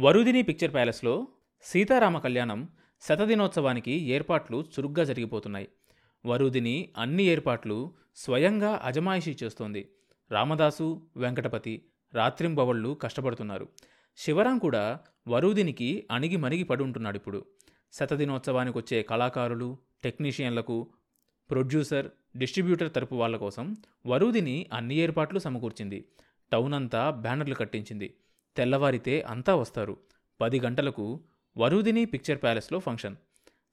వరుదిని picture ప్యాలెస్లో సీతారామ కళ్యాణం శతదినోత్సవానికి ఏర్పాట్లు చురుగ్గా జరిగిపోతున్నాయి. వరుదిని అన్ని ఏర్పాట్లు స్వయంగా అజమాయిషీ చేస్తోంది. రామదాసు వెంకటపతి రాత్రింబవళ్ళు కష్టపడుతున్నారు. శివరాం కూడా వరుదినికి అణిగి మణిగి పడి ఉంటున్నాడు ఇప్పుడు. శతదినోత్సవానికి వచ్చే కళాకారులు టెక్నీషియన్లకు ప్రొడ్యూసర్ డిస్ట్రిబ్యూటర్ తరపు వాళ్ళ కోసం వరుదిని అన్ని ఏర్పాట్లు సమకూర్చింది. టౌన్ అంతా బ్యానర్లు కట్టించింది. తెల్లవారితే అంతా వస్తారు. పది గంటలకు వరుదిని పిక్చర్ ప్యాలెస్లో ఫంక్షన్.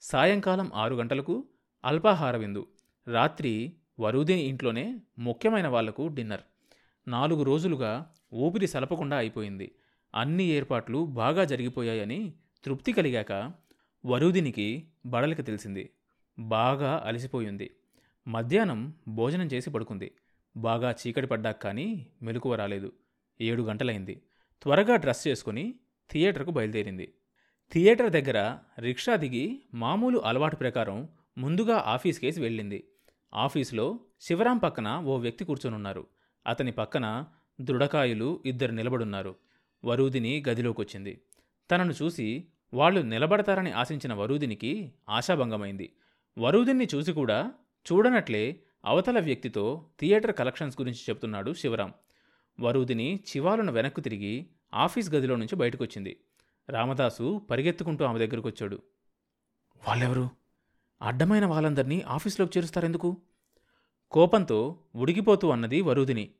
సాయంకాలం ఆరు గంటలకు అల్పాహార విందు. రాత్రి వరుదిని ఇంట్లోనే ముఖ్యమైన వాళ్ళకు డిన్నర్. నాలుగు రోజులుగా ఊపిరి సలపకుండా అయిపోయింది. అన్ని ఏర్పాట్లు బాగా జరిగిపోయాయని తృప్తి కలిగాక వరుదినికి బడలిక తెలిసింది. బాగా అలసిపోయింది. మధ్యాహ్నం భోజనం చేసి పడుకుంది. బాగా చీకటి పడ్డాక కానీ మెలకువ రాలేదు. ఏడు గంటలైంది. త్వరగా డ్రెస్ చేసుకుని థియేటర్కు బయలుదేరింది. థియేటర్ దగ్గర రిక్షా దిగి మామూలు అలవాటు ప్రకారం ముందుగా ఆఫీస్ కేసి వెళ్ళింది. ఆఫీసులో శివరాం పక్కన ఓ వ్యక్తి కూర్చొనున్నారు. అతని పక్కన దృఢకాయులు ఇద్దరు నిలబడున్నారు. వరూదిని గదిలోకొచ్చింది. తనను చూసి వాళ్ళు నిలబడతారని ఆశించిన వరూదినికి ఆశాభంగమైంది. వరూదిని చూసి కూడా చూడనట్లే అవతల వ్యక్తితో థియేటర్ కలెక్షన్స్ గురించి చెప్తున్నాడు శివరాం. వరూదిని చివాలను వెనక్కు తిరిగి ఆఫీస్ గదిలో నుంచి బయటకొచ్చింది. రామదాసు పరిగెత్తుకుంటూ ఆమె దగ్గరకు వచ్చాడు వాళ్ళెవరు? అడ్డమైన వాళ్ళందరినీ ఆఫీస్లోకి చేరుస్తారెందుకు? కోపంతో ఉడికిపోతూ అన్నది వరూదిని.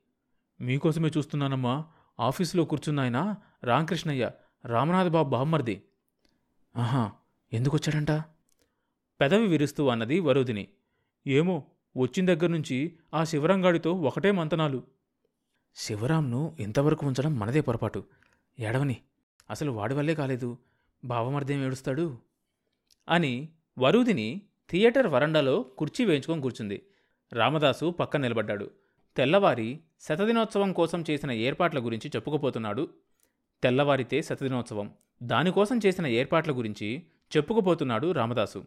మీకోసమే చూస్తున్నానమ్మా. ఆఫీసులో కూర్చున్నాయన రామకృష్ణయ్య రామనాథబాబు బామ్మర్ది. ఆహా ఎందుకొచ్చాడంట? పెదవి విరుస్తూ అన్నది వరుదిని. ఏమో వచ్చిన దగ్గర నుంచి ఆ శివరంగాడితో ఒకటే మంతనాలు. శివరాంను ఇంతవరకు ఉంచడం మనదే పొరపాటు. ఏడవని. అసలు వాడి వల్లే కాలేదు. బావమర్దేం ఏడుస్తాడు? అని వరూదిని థియేటర్ వరండాలో కుర్చీ వేయించుకొని కూర్చుంది. రామదాసు పక్కన నిలబడ్డాడు. తెల్లవారి శతదినోత్సవం కోసం చేసిన ఏర్పాట్ల గురించి చెప్పుకుపోతున్నాడు. తెల్లవారితే శతదినోత్సవం. దానికోసం చేసిన ఏర్పాట్ల గురించి చెప్పుకుపోతున్నాడు రామదాసు.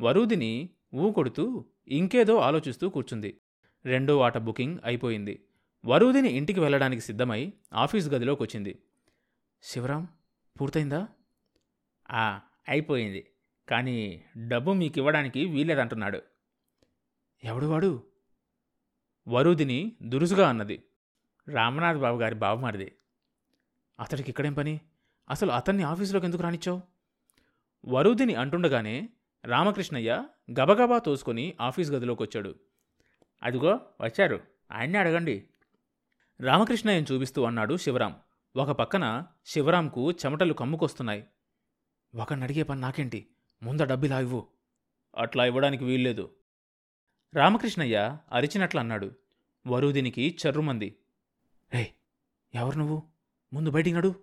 వరూదిని ఊకొడుతూ ఇంకేదో ఆలోచిస్తూ కూర్చుంది. రెండో ఆట బుకింగ్ అయిపోయింది. వరూదిని ఇంటికి వెళ్ళడానికి సిద్ధమై ఆఫీస్ గదిలోకి వచ్చింది శివరాం పూర్తయిందా? ఆ అయిపోయింది. కానీ డబ్బు మీకు ఇవ్వడానికి వీలేదంటున్నాడు ఎవడు వాడు? వరుదిని దురుసుగా అన్నది. రామనాథ్ బాబు గారి బావమారిది అతడికి ఇక్కడేం పని? అసలు అతన్ని ఆఫీసులోకి ఎందుకు రానిచ్చావు? వరుదిని అంటుండగానే రామకృష్ణయ్య గబగబా తోసుకొని ఆఫీస్ గదిలోకి వచ్చాడు అదిగో వచ్చారు. ఆయన్ని అడగండి. రామకృష్ణయ్యను చూపిస్తూ అన్నాడు శివరాం. ఒక పక్కన శివరాంకు చెమటలు కమ్ముకొస్తున్నాయి. ఒకడిని పని నాకేంటి? ముంద డబ్బిలా ఇవ్వు. అట్లా ఇవ్వడానికి వీల్లేదు. రామకృష్ణయ్య అరిచినట్లు అన్నాడు వరుదినికి చర్రుమంది. రే ఎవరు నువ్వు? ముందు బయటికి నడు.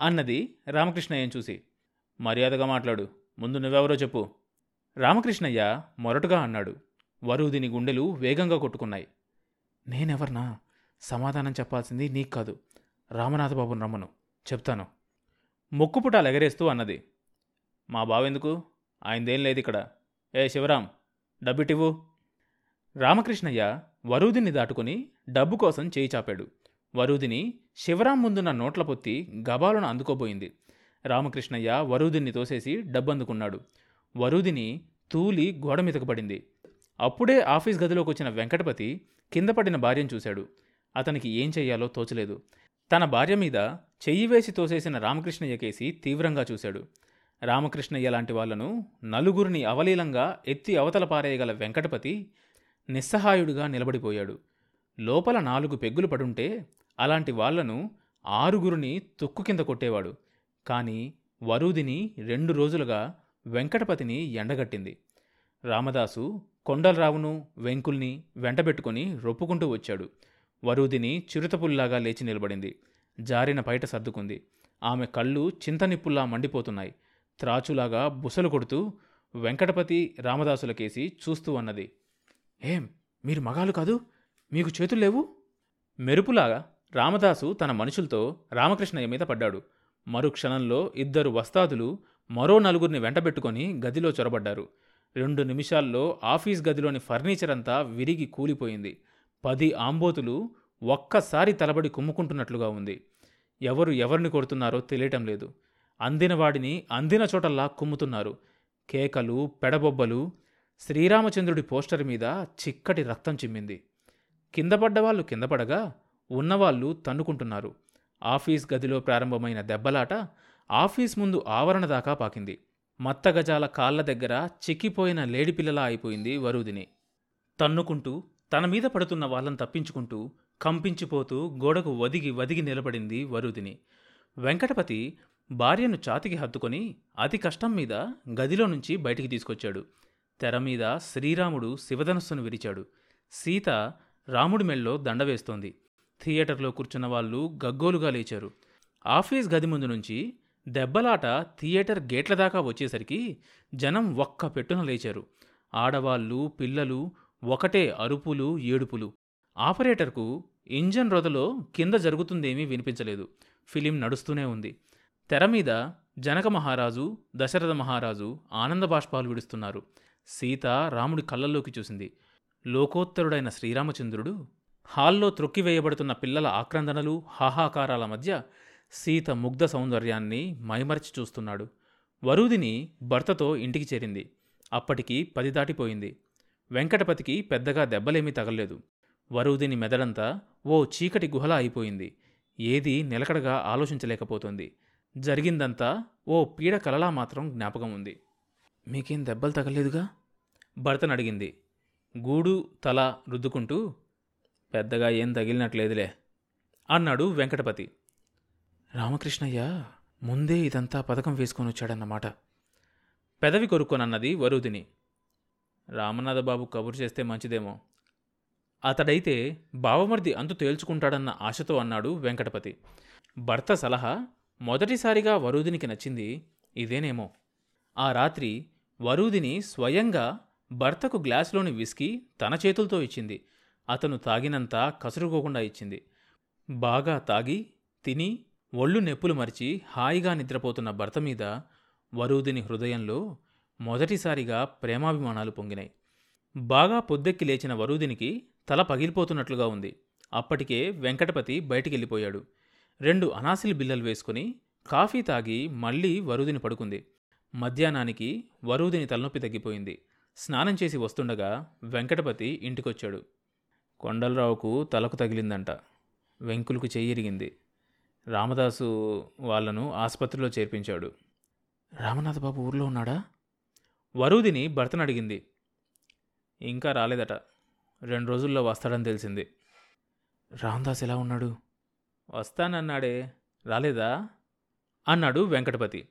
అన్నది రామకృష్ణయ్యను చూసి. మర్యాదగా మాట్లాడు. ముందు నువ్వెవరో చెప్పు. రామకృష్ణయ్య మొరటుగా అన్నాడు. వరుదిని గుండెలు వేగంగా కొట్టుకున్నాయి. నేనెవర్నా? సమాధానం చెప్పాల్సింది నీకు కాదు. రామనాథబాబుని రమ్మను. చెప్తాను. ముక్కుపుటాలు ఎగరేస్తూ అన్నది. మా బావెందుకు ఆయనదేం లేదు ఇక్కడ. ఏ శివరాం డబ్బిటివ్వు. రామకృష్ణయ్య వరూదిని దాటుకుని డబ్బు కోసం చేయి చాపాడు. వరూదిని శివరాం ముందున్న నోట్ల పొత్తి గబాలను అందుకోబోయింది. రామకృష్ణయ్య వరూదిని తోసేసి డబ్బు అందుకున్నాడు వరూదిని తూలి గోడ మీదకు పడింది. అప్పుడే ఆఫీస్ గదిలోకి వచ్చిన వెంకటపతి కింద పడిన భార్యను చూశాడు. అతనికి ఏం చెయ్యాలో తోచలేదు. తన భార్య మీద చెయ్యి వేసి తోసేసిన రామకృష్ణయ్య కేసి తీవ్రంగా చూశాడు. రామకృష్ణయ్య లాంటి వాళ్ళను నలుగురిని అవలీలంగా ఎత్తి అవతల పారేయగల వెంకటపతి నిస్సహాయుడుగా నిలబడిపోయాడు. లోపల నాలుగు పెగ్గులు పడుంటే అలాంటి వాళ్ళను ఆరుగురిని తుక్కు కింద కొట్టేవాడు. కానీ వరూదిని రెండు రోజులుగా వెంకటపతిని ఎండగట్టింది. రామదాసు కొండలరావును వెంకుల్ని వెంటబెట్టుకుని రొప్పుకుంటూ వచ్చాడు. వరూదిని చిరుతపుల్లాగా లేచి నిలబడింది. జారిన పైట సర్దుకుంది. ఆమె కళ్ళు చింతనిప్పుల్లా మండిపోతున్నాయి. త్రాచులాగా బుసలు కొడుతూ వెంకటపతి రామదాసులకేసి చూస్తూ అన్నది. ఏం మీరు మగాలు కాదు? మీకు చేతులు లేవు? మెరుపులాగా రామదాసు తన మనుషులతో రామకృష్ణయ్య మీద పడ్డాడు. మరు క్షణంలో ఇద్దరు వస్తాదులు మరో నలుగురిని వెంటబెట్టుకొని గదిలో చొరబడ్డారు. రెండు నిమిషాల్లో ఆఫీస్ గదిలోని ఫర్నిచర్ అంతా విరిగి కూలిపోయింది. పది ఆంబోతులు ఒక్కసారి తలబడి కుమ్ముకుంటున్నట్లుగా ఉంది. ఎవరు ఎవరిని కొడుతున్నారో తెలియటం లేదు. అందిన వాడిని అందిన చోటల్లా కుమ్ముతున్నారు. కేకలు పెడబొబ్బలు శ్రీరామచంద్రుడి పోస్టర్ మీద చిక్కటి రక్తం చిమ్మింది. కింద కిందపడగా కింద ఉన్నవాళ్ళు తన్నుకుంటున్నారు. ఆఫీస్ గదిలో ప్రారంభమైన దెబ్బలాట ఆఫీస్ ముందు ఆవరణ దాకా పాకింది. మత్తగజాల కాళ్ళ దగ్గర చిక్కిపోయిన లేడిపిల్లలా అయిపోయింది వరుదిని. తన్నుకుంటూ తన మీద పడుతున్న వాళ్ళని తప్పించుకుంటూ కంపించిపోతూ గోడకు వదిగి వదిగి నిలబడింది వరుదిని. వెంకటపతి భార్యను ఛాతికి హత్తుకొని అతి కష్టం మీద గదిలో నుంచి బయటికి తీసుకొచ్చాడు. తెర మీద శ్రీరాముడు శివధనస్సును విరిచాడు. సీత రాముడి మెళ్ళో దండ వేస్తోంది. థియేటర్లో కూర్చున్న వాళ్ళు గగ్గోలుగా లేచారు. ఆఫీస్ గది ముందు నుంచి దెబ్బలాట థియేటర్ గేట్ల దాకా వచ్చేసరికి జనం ఒక్క పెట్టున లేచారు. ఆడవాళ్ళు పిల్లలు ఒకటే అరుపులు ఏడుపులు. ఆపరేటర్కు ఇంజన్ రొదలో కింద జరుగుతుందేమీ వినిపించలేదు. ఫిలిం నడుస్తూనే ఉంది. తెర మీద జనక మహారాజు దశరథ మహారాజు ఆనంద బాష్పాలు విడుస్తున్నారు. సీత రాముడి కళ్ళల్లోకి చూసింది. లోకోత్తరుడైన శ్రీరామచంద్రుడు హాల్లో త్రొక్కివేయబడుతున్న పిల్లల ఆక్రందనలు హాహాకారాల మధ్య సీత ముగ్ధ సౌందర్యాన్ని మైమరచి చూస్తున్నాడు. వరుదిని భర్తతో ఇంటికి చేరింది. అప్పటికి పది దాటిపోయింది. వెంకటపతికి పెద్దగా దెబ్బలేమీ తగలేదు వరుదిని మెదడంతా ఓ చీకటి గుహలా అయిపోయింది. ఏదీ నిలకడగా ఆలోచించలేకపోతుంది. జరిగిందంతా ఓ పీడ కలలా మాత్రం జ్ఞాపకం ఉంది. మీకేం దెబ్బలు తగలేదుగా భర్తనడిగింది. గూడు తల రుద్దుకుంటూ పెద్దగా ఏం తగిలినట్లేదులే అన్నాడు వెంకటపతి. రామకృష్ణయ్య ముందే ఇదంతా పథకం వేసుకొని వచ్చాడన్నమాట పెదవి కొరుక్కొనన్నది వరుదిని రామనాథబాబు కబురు చేస్తే మంచిదేమో. అతడైతే బావమర్ది అంతు తేల్చుకుంటాడన్న ఆశతో అన్నాడు వెంకటపతి. భర్త సలహా మొదటిసారిగా వరూదినికి నచ్చింది ఇదేనేమో. ఆ రాత్రి వరూదిని స్వయంగా భర్తకు గ్లాసులోని విస్కీ తన చేతులతో ఇచ్చింది. అతను తాగినంత కసురుకోకుండా ఇచ్చింది. బాగా తాగి తిని ఒళ్ళు నెప్పులు మరిచి హాయిగా నిద్రపోతున్న భర్త మీద వరూదిని హృదయంలో మొదటిసారిగా ప్రేమాభిమానాలు పొంగినాయి. బాగా పొద్దెక్కి లేచిన వరూదినికి తల పగిలిపోతున్నట్లుగా ఉంది. అప్పటికే వెంకటపతి బయటికెళ్ళిపోయాడు. రెండు అనాసిల్ బిల్లలు వేసుకుని కాఫీ తాగి మళ్ళీ వరుదిని పడుకుంది. మధ్యాహ్నానికి వరుదిని తలనొప్పి తగ్గిపోయింది. స్నానం చేసి వస్తుండగా వెంకటపతి ఇంటికొచ్చాడు. కొండలరావుకు తలకు తగిలిందంట. వెంకులకు చెయ్యిరిగింది రామదాసు వాళ్ళను ఆసుపత్రిలో చేర్పించాడు. రామనాథబాబు ఊర్లో ఉన్నాడా? వరూదిని భర్తను అడిగింది ఇంకా రాలేదట. రెండు రోజుల్లో వస్తాడని తెలిసింది. రామదాస్ ఎలా ఉన్నాడు? వస్తానన్నాడే. రాలేదా? అన్నాడు వెంకటపతి.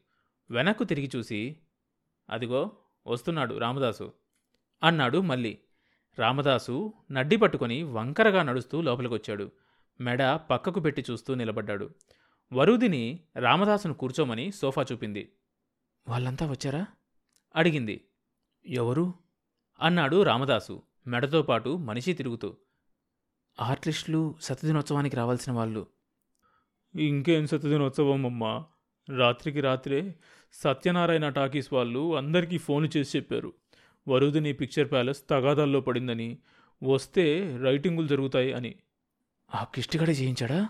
వెనక్కు తిరిగి చూసి అదిగో వస్తున్నాడు రామదాసు. అన్నాడు మళ్ళీ రామదాసు నడ్డి పట్టుకొని వంకరగా నడుస్తూ లోపలికొచ్చాడు. మెడ పక్కకు పెట్టి చూస్తూ నిలబడ్డాడు. వరుదిని రామదాసును కూర్చోమని సోఫా చూపింది. వాళ్ళంతా వచ్చారా? అడిగింది. ఎవరు? అన్నాడు రామదాసు మెడతో పాటు మనిషి తిరుగుతూ. ఆర్టిస్టులు శతదినోత్సవానికి రావాల్సిన వాళ్ళు. ఇంకేం శతదినోత్సవం అమ్మా రాత్రికి రాత్రే సత్యనారాయణ టాకీస్ వాళ్ళు అందరికీ ఫోన్ చేసి చెప్పారు. వరుదిని పిక్చర్ ప్యాలెస్ తగాదాల్లో పడిందని వస్తే రైటింగులు జరుగుతాయి అని. ఆ కిష్టిగాడే చేయించాడా?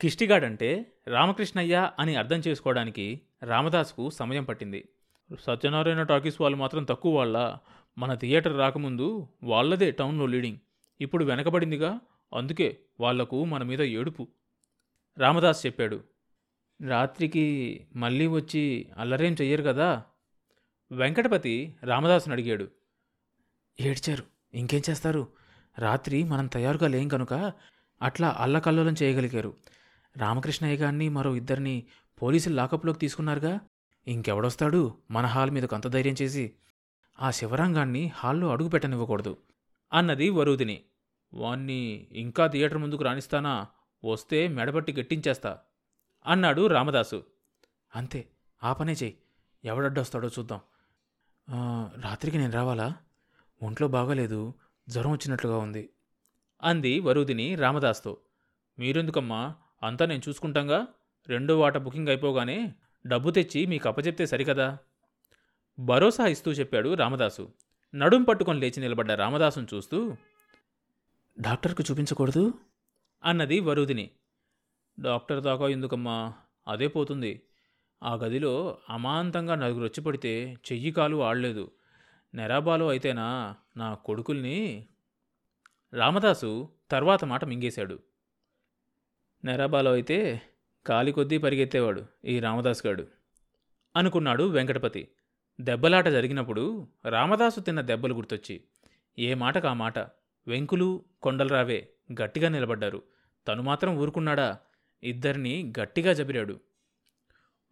కిష్టిగాడంటే రామకృష్ణయ్య అని అర్థం చేసుకోవడానికి రామదాస్కు సమయం పట్టింది. సత్యనారాయణ టాకీస్ వాళ్ళు మాత్రం తక్కువ వాళ్ళ. మన థియేటర్ రాకముందు వాళ్ళదే టౌన్లో లీడింగ్. ఇప్పుడు వెనకబడిందిగా అందుకే వాళ్ళకు మన మీద ఏడుపు. రామదాస్ చెప్పాడు రాత్రికి మళ్ళీ వచ్చి అల్లరేం చెయ్యరు కదా? వెంకటపతి రామదాస్ని అడిగాడు ఏడ్చారు? ఇంకేం చేస్తారు? రాత్రి మనం తయారుగా లేం కనుక అట్లా అల్లకల్లోలం చేయగలిగారు. రామకృష్ణయ్య గారిని మరో ఇద్దరిని పోలీసులు లాకప్లోకి తీసుకున్నారుగా. ఇంకెవడొస్తాడు? మన హాల్ మీదకు అంత ధైర్యం చేసి ఆ శివరంగాన్ని హాల్లో అడుగు పెట్టనివ్వకూడదు అన్నది వరుదిని వాణ్ణి ఇంకా థియేటర్ ముందుకు రాణిస్తానా వస్తే మెడబట్టి గట్టించేస్తా అన్నాడు రామదాసు. అంతే ఆ పనే చెయ్యి ఎవడడ్డొస్తాడో చూద్దాం. రాత్రికి నేను రావాలా? ఒంట్లో బాగాలేదు జ్వరం వచ్చినట్లుగా ఉంది అంది వరూదిని రామదాస్తో. మీరెందుకమ్మా? అంతా నేను చూసుకుంటాంగా? రెండో వాట బుకింగ్ అయిపోగానే డబ్బు తెచ్చి మీకు అప్పచెప్తే సరికదా? భరోసా ఇస్తూ చెప్పాడు రామదాసు. నడుం పట్టుకొని లేచి నిలబడ్డ రామదాసును చూస్తూ డాక్టర్కు చూపించకూడదు? అన్నది వరుదిని. డాక్టర్ దాకా ఎందుకమ్మా? అదే పోతుంది. ఆ గదిలో అమాంతంగా నలుగురు వచ్చి పడితే చెయ్యి కాలు ఆడలేదు. నెరాబాలో అయితేనా నా కొడుకుల్ని? రామదాసు తర్వాత మాట మింగేశాడు. నెరాబాలో అయితే కాలి కొద్దీ పరిగెత్తేవాడు ఈ రామదాస్ గాడు అనుకున్నాడు వెంకటపతి. దెబ్బలాట జరిగినప్పుడు రామదాసు తిన్న దెబ్బలు గుర్తొచ్చి ఏ మాటకు ఆ మాట? వెంకులు కొండలరావే గట్టిగా నిలబడ్డారు. తను మాత్రం ఊరుకున్నాడా? ఇద్దరిని గట్టిగా జబిరాడు.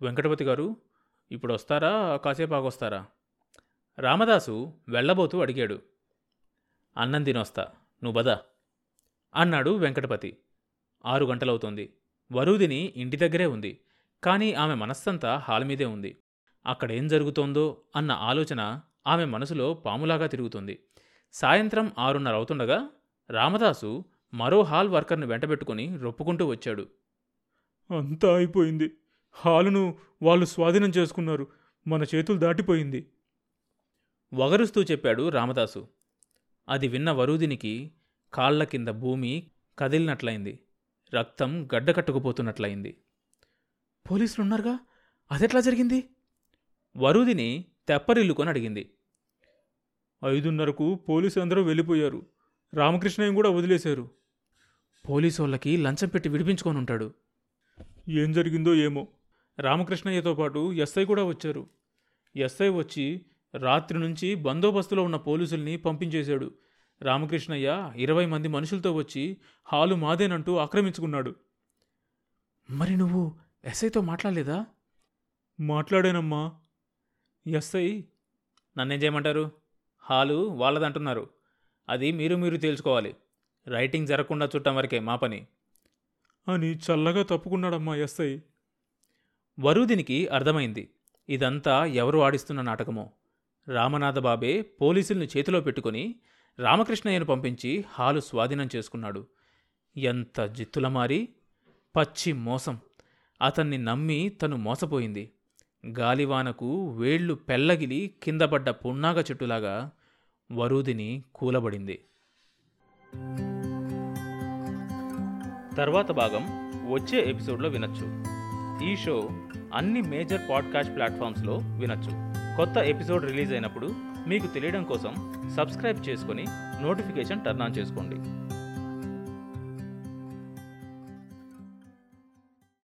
వెంకటపతి గారు ఇప్పుడు వస్తారా కాసేపు ఆగొస్తారా? రామదాసు వెళ్ళబోతూ అడిగాడు. అన్నం తినొస్తా. నువ్వు బదా. అన్నాడు వెంకటపతి. ఆరు గంటలవుతోంది. వరూదిని ఇంటి దగ్గరే ఉంది. కానీ ఆమె మనస్సంతా హాల్ మీదే ఉంది. అక్కడేం జరుగుతోందో అన్న ఆలోచన ఆమె మనసులో పాములాగా తిరుగుతుంది. సాయంత్రం ఆరున్నర అవుతుండగా రామదాసు మరో హాల్ వర్కర్ని వెంటబెట్టుకుని రొప్పుకుంటూ వచ్చాడు. అంతా అయిపోయింది. హాలును వాళ్ళు స్వాధీనం చేసుకున్నారు. మన చేతులు దాటిపోయింది. వగరుస్తూ చెప్పాడు రామదాసు. అది విన్న వరూదినికి కాళ్ళ కింద భూమి కదిలినట్లయింది. రక్తం గడ్డకట్టుకుపోతున్నట్లయింది. పోలీసులున్నారుగా? అదెట్లా జరిగింది? వరూదిని తెప్పరిల్లుకొని అడిగింది. ఐదున్నరకు పోలీసు అందరూ వెళ్ళిపోయారు. రామకృష్ణయ్య కూడా వదిలేశారు. పోలీసు వాళ్ళకి లంచం పెట్టి విడిపించుకొని ఉంటాడు ఏం జరిగిందో ఏమో. రామకృష్ణయ్యతో పాటు ఎస్ఐ కూడా వచ్చారు. ఎస్ఐ వచ్చి రాత్రి నుంచి బందోబస్తులో ఉన్న పోలీసుల్ని పంపించేశాడు. రామకృష్ణయ్య ఇరవై మంది మనుషులతో వచ్చి హాలు మాదేనంటూ ఆక్రమించుకున్నాడు. మరి నువ్వు ఎస్ఐతో మాట్లాడలేదా? మాట్లాడానమ్మా. ఎస్ఐ నన్నేం చేయమంటారు హాలు వాళ్ళదంటున్నారు. అది మీరు మీరు తేల్చుకోవాలి. రైటింగ్ జరగకుండా చుట్టం వరకే మా పని. అని చల్లగా తప్పుకున్నాడమ్మా ఎస్ఐ. వరూదినికి అర్థమైంది. ఇదంతా ఎవరు ఆడిస్తున్న నాటకమో? రామనాథబాబే పోలీసుల్ని చేతిలో పెట్టుకుని రామకృష్ణయ్యను పంపించి హాలు స్వాధీనం చేసుకున్నాడు. ఎంత జిత్తులమారి పచ్చి మోసం. అతన్ని నమ్మి తను మోసపోయింది. గాలివానకు వేళ్ళు పెల్లగిలి కిందపడ్డ పున్నాగ చెట్టులాగా వరూదిని కూలబడింది. తర్వాత భాగం వచ్చే ఎపిసోడ్లో వినొచ్చు. ఈ షో అన్ని మేజర్ పాడ్కాస్ట్ ప్లాట్ఫామ్స్లో వినొచ్చు. కొత్త ఎపిసోడ్ రిలీజ్ అయినప్పుడు మీకు తెలియడం కోసం సబ్స్క్రైబ్ చేసుకొని నోటిఫికేషన్ టర్న్ ఆన్ చేసుకోండి.